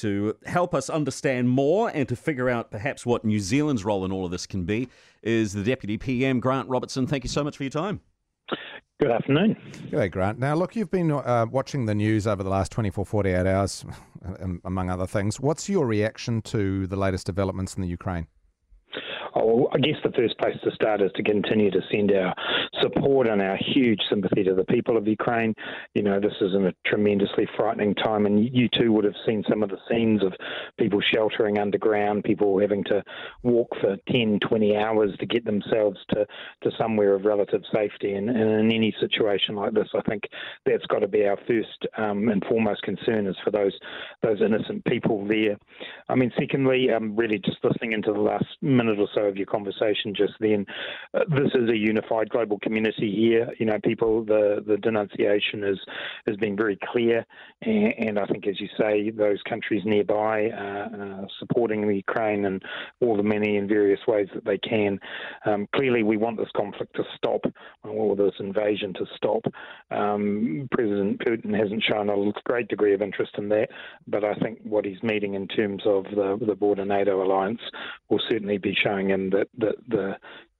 to help us understand more and to figure out perhaps what New Zealand's role in all of this can be is the Deputy PM, Grant Robertson. Thank you so much for your time. Good afternoon. G'day, Grant. Now, look, you've been uh, watching the news over the last 24, 48 hours, among other things. What's your reaction to the latest developments in the Ukraine? Oh, I guess the first place to start is to continue to send our support and our huge sympathy to the people of Ukraine. You know, this is in a tremendously frightening time, and you too would have seen some of the scenes of people sheltering underground, people having to walk for 10, 20 hours to get themselves to, to somewhere of relative safety. And, and in any situation like this, I think that's got to be our first um, and foremost concern is for those those innocent people there. I mean, secondly, um, really just listening into the last minute or so of your conversation just then. Uh, this is a unified global community here. You know, people, the, the denunciation is, has been very clear. And, and I think, as you say, those countries nearby uh, supporting the Ukraine in all the many and various ways that they can. Um, clearly, we want this conflict to stop, or this invasion to stop. Um, President Putin hasn't shown a great degree of interest in that, but I think what he's meeting in terms of the, the broader NATO alliance will certainly be showing him that, that the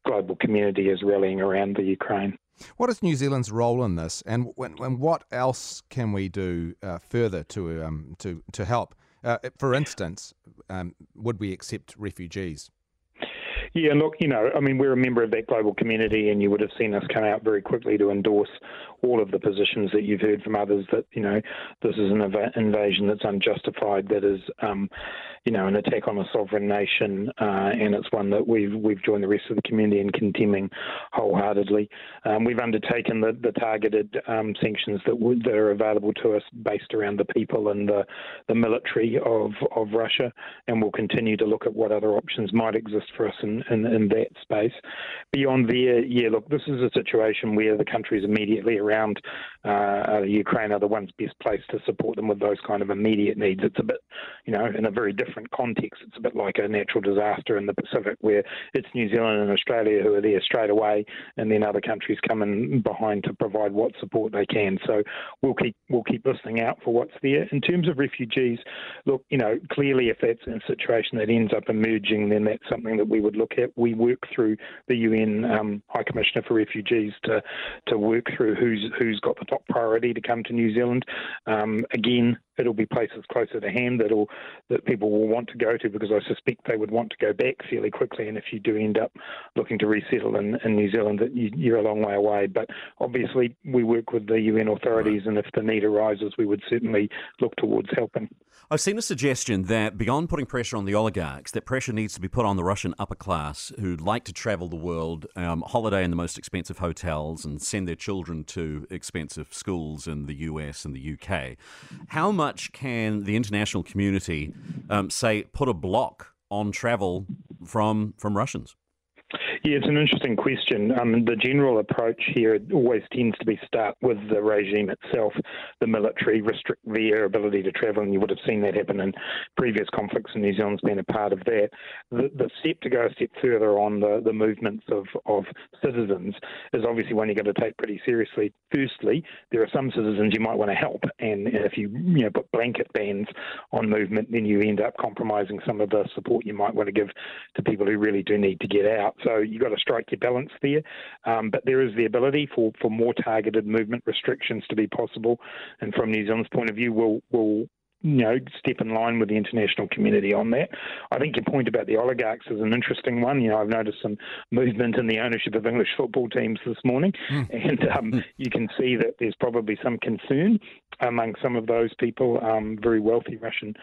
global community is rallying around the Ukraine. What is New Zealand's role in this, and, and what else can we do uh, further to um, to to help? Uh, for instance, um, would we accept refugees? Yeah, look, you know, I mean, we're a member of that global community, and you would have seen us come out very quickly to endorse all of the positions that you've heard from others that, you know, this is an inv- invasion that's unjustified, that is, um, you know, an attack on a sovereign nation, uh, and it's one that we've we've joined the rest of the community in condemning wholeheartedly. Um, we've undertaken the, the targeted um, sanctions that, w- that are available to us based around the people and the, the military of, of Russia, and we'll continue to look at what other options might exist for us in, in, that space. Beyond there, yeah, look, this is a situation where the countries immediately around uh, Ukraine are the ones best placed to support them with those kind of immediate needs. It's a bit, you know, in a very different context. It's a bit like a natural disaster in the Pacific where it's New Zealand and Australia who are there straight away, and then other countries come in behind to provide what support they can. So we'll keep we'll keep listening out for what's there. In terms of refugees, look, you know, clearly if that's a situation that ends up emerging, then that's something that we would look at. We work through the UN um, High Commissioner for Refugees to to work through who's who's got the top priority to come to New Zealand. Um, again, it'll be places closer to hand that'll that people will want to go to because I suspect they would want to go back fairly quickly. And if you do end up looking to resettle in, in New Zealand, that you, are a long way away. But obviously, we work with the UN authorities, and if the need arises, we would certainly look towards helping. I've seen a suggestion that beyond putting pressure on the oligarchs, that pressure needs to be put on the Russian upper class who'd like to travel the world, um, holiday in the most expensive hotels, and send their children to expensive schools in the US and the UK. How much can the international community, um, say, put a block on travel from from Russians? Yeah, it's an interesting question. Um, the general approach here always tends to be start with the regime itself. The military restrict their ability to travel, and you would have seen that happen in previous conflicts, and New Zealand's been a part of that. The, the step to go a step further on the, the movements of, of citizens is obviously one you've got to take pretty seriously. Firstly, there are some citizens you might want to help, and if you you know put blanket bans on movement, then you end up compromising some of the support you might want to give to people who really do need to get out. So you've got to strike your balance there. Um, but there is the ability for, for more targeted movement restrictions to be possible. And from New Zealand's point of view, we'll, we'll you know, step in line with the international community on that. I think your point about the oligarchs is an interesting one. You know, I've noticed some movement in the ownership of English football teams this morning, mm. and um, you can see that there's probably some concern among some of those people, um, very wealthy Russian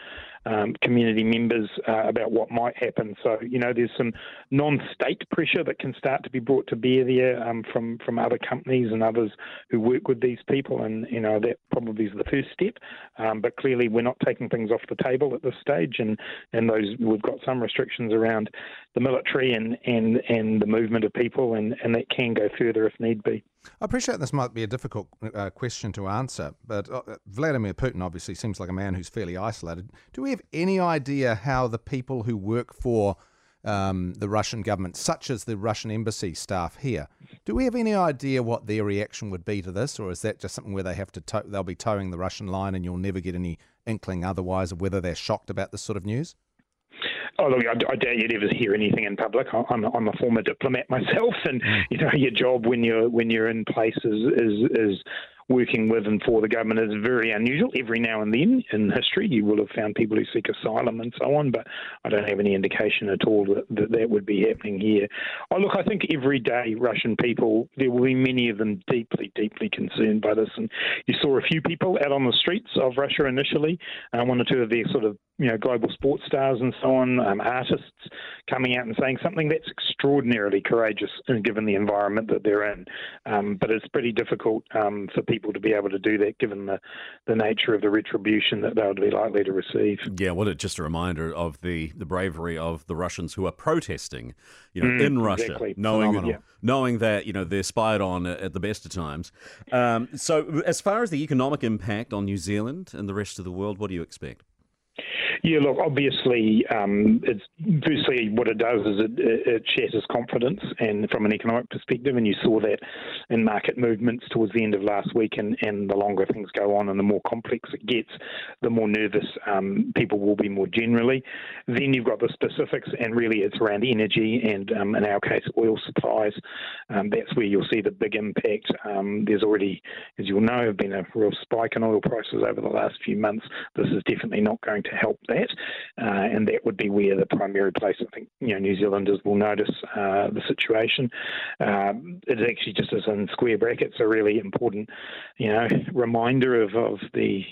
um, community members uh, about what might happen. So, you know, there's some non-state pressure that can start to be brought to bear there um, from from other companies and others who work with these people, and you know that probably is the first step. Um, but clearly, we're not taking things off the table at this stage, and and those we've got some restrictions around the military and and and the movement of people, and and that can go further if need be. I appreciate this might be a difficult uh, question to answer, but uh, Vladimir Putin obviously seems like a man who's fairly isolated. Do we have any idea how the people who work for um, the Russian government, such as the Russian embassy staff here, do we have any idea what their reaction would be to this, or is that just something where they have to they'll be toeing the Russian line and you'll never get any inkling otherwise of whether they're shocked about this sort of news? Oh look, I, I doubt you'd ever hear anything in public. I'm, I'm a former diplomat myself, and mm. you know your job when you're when you're in places is is working with and for the government is very unusual. Every now and then in history, you will have found people who seek asylum and so on, but I don't have any indication at all that that, that would be happening here. Oh, look, I think every day Russian people, there will be many of them deeply, deeply concerned by this. And you saw a few people out on the streets of Russia initially, uh, one or two of their sort of you know global sports stars and so on, um, artists coming out and saying something that's extraordinarily courageous, given the environment that they're in. Um, but it's pretty difficult um, for people to be able to do that, given the, the nature of the retribution that they would be likely to receive. Yeah, what well, just a reminder of the, the bravery of the Russians who are protesting, you know, mm, in Russia, exactly. knowing yeah. knowing that you know they're spied on at the best of times. Um, so, as far as the economic impact on New Zealand and the rest of the world, what do you expect? Yeah, look, obviously, um, it's firstly what it does is it, it, shatters confidence, and from an economic perspective, and you saw that in market movements towards the end of last week, and, and the longer things go on and the more complex it gets, the more nervous um, people will be more generally. Then you've got the specifics, and really it's around energy and, um, in our case, oil supplies. Um, that's where you'll see the big impact. Um, there's already, as you'll know, have been a real spike in oil prices over the last few months. This is definitely not going to help that, uh, and that would be where the primary place I think you know New Zealanders will notice uh, the situation. Um, it actually just as in square brackets a really important you know reminder of, of the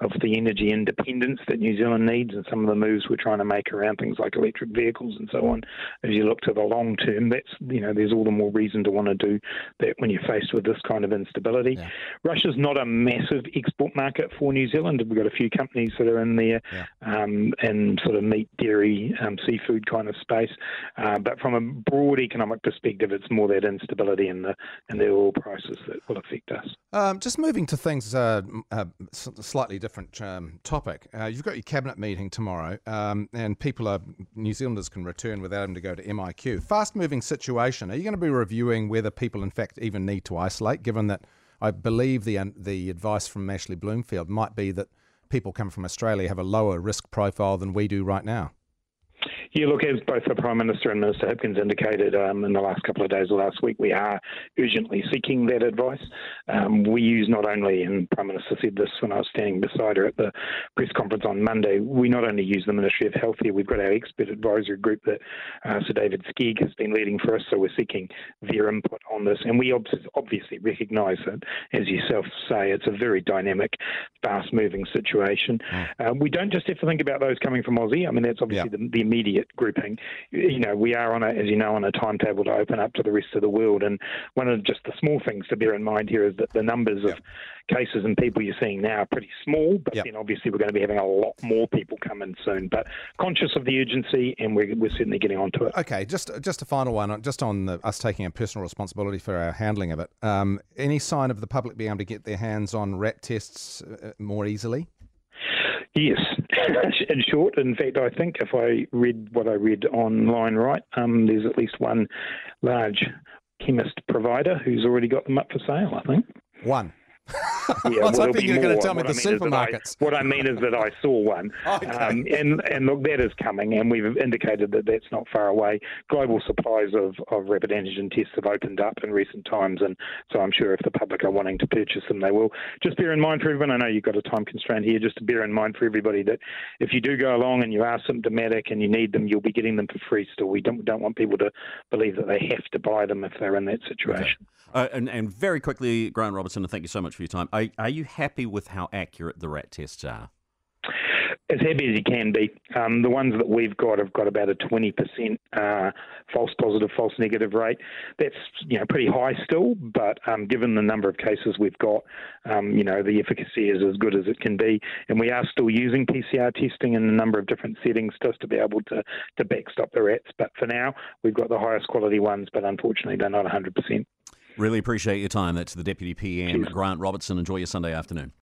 of the energy independence that New Zealand needs and some of the moves we're trying to make around things like electric vehicles and so on. As you look to the long term, that's you know there's all the more reason to want to do that when you're faced with this kind of instability. Yeah. Russia's not a massive export market for New Zealand. We've got a few companies that are in there yeah. Um, in sort of meat, dairy, um, seafood kind of space. Uh, but from a broad economic perspective, it's more that instability in the in the oil prices that will affect us. Um, just moving to things uh, uh, slightly different um, topic. Uh, you've got your cabinet meeting tomorrow, um, and people are New Zealanders can return without having to go to MIQ. Fast moving situation. Are you going to be reviewing whether people, in fact, even need to isolate? Given that I believe the the advice from Ashley Bloomfield might be that people coming from Australia have a lower risk profile than we do right now. Yeah, look, as both the Prime Minister and Minister Hipkins indicated um, in the last couple of days or last week, we are urgently seeking that advice. Um, we use not only, and Prime Minister said this when I was standing beside her at the press conference on Monday, we not only use the Ministry of Health here, we've got our expert advisory group that uh, Sir David Skegg has been leading for us, so we're seeking their input on this. And we obviously recognise that, as yourself say, it's a very dynamic, fast moving situation. Mm. Uh, we don't just have to think about those coming from Aussie. I mean, that's obviously the, the immediate grouping. You know, we are on a, as you know, on a timetable to open up to the rest of the world. And one of just the small things to bear in mind here is that the numbers of cases and people you're seeing now are pretty small, but yep. then obviously we're going to be having a lot more people come in soon. But conscious of the urgency, and we're, we're certainly getting onto it. Okay, just just a final one, just on the, us taking a personal responsibility for our handling of it. Um, any sign of the public being able to get their hands on rat tests uh, more easily? Yes, in short. In fact, I think if I read what I read online right, um, there's at least one large chemist provider who's already got them up for sale. I think one. Yeah, I was well, hoping you were going to tell me what the I mean supermarkets. I, what I mean is that I saw one, okay. um, and and look, that is coming, and we've indicated that that's not far away. Global supplies of, of rapid antigen tests have opened up in recent times, and so I'm sure if the public are wanting to purchase them, they will. Just bear in mind for everyone. I know you've got a time constraint here. Just to bear in mind for everybody that if you do go along and you are symptomatic and you need them, you'll be getting them for free. Still, we don't don't want people to believe that they have to buy them if they're in that situation. Okay. Uh, and, and very quickly, Grant Robertson, and thank you so much for your time. Are, are you happy with how accurate the rat tests are? As happy as you can be. Um, the ones that we've got have got about a 20% uh, false positive, false negative rate. That's you know pretty high still, but um, given the number of cases we've got, um, you know the efficacy is as good as it can be, and we are still using PCR testing in a number of different settings just to be able to to backstop the rats. But for now, we've got the highest quality ones, but unfortunately they're not 100%. Really appreciate your time. That's the Deputy PM, Grant Robertson. Enjoy your Sunday afternoon.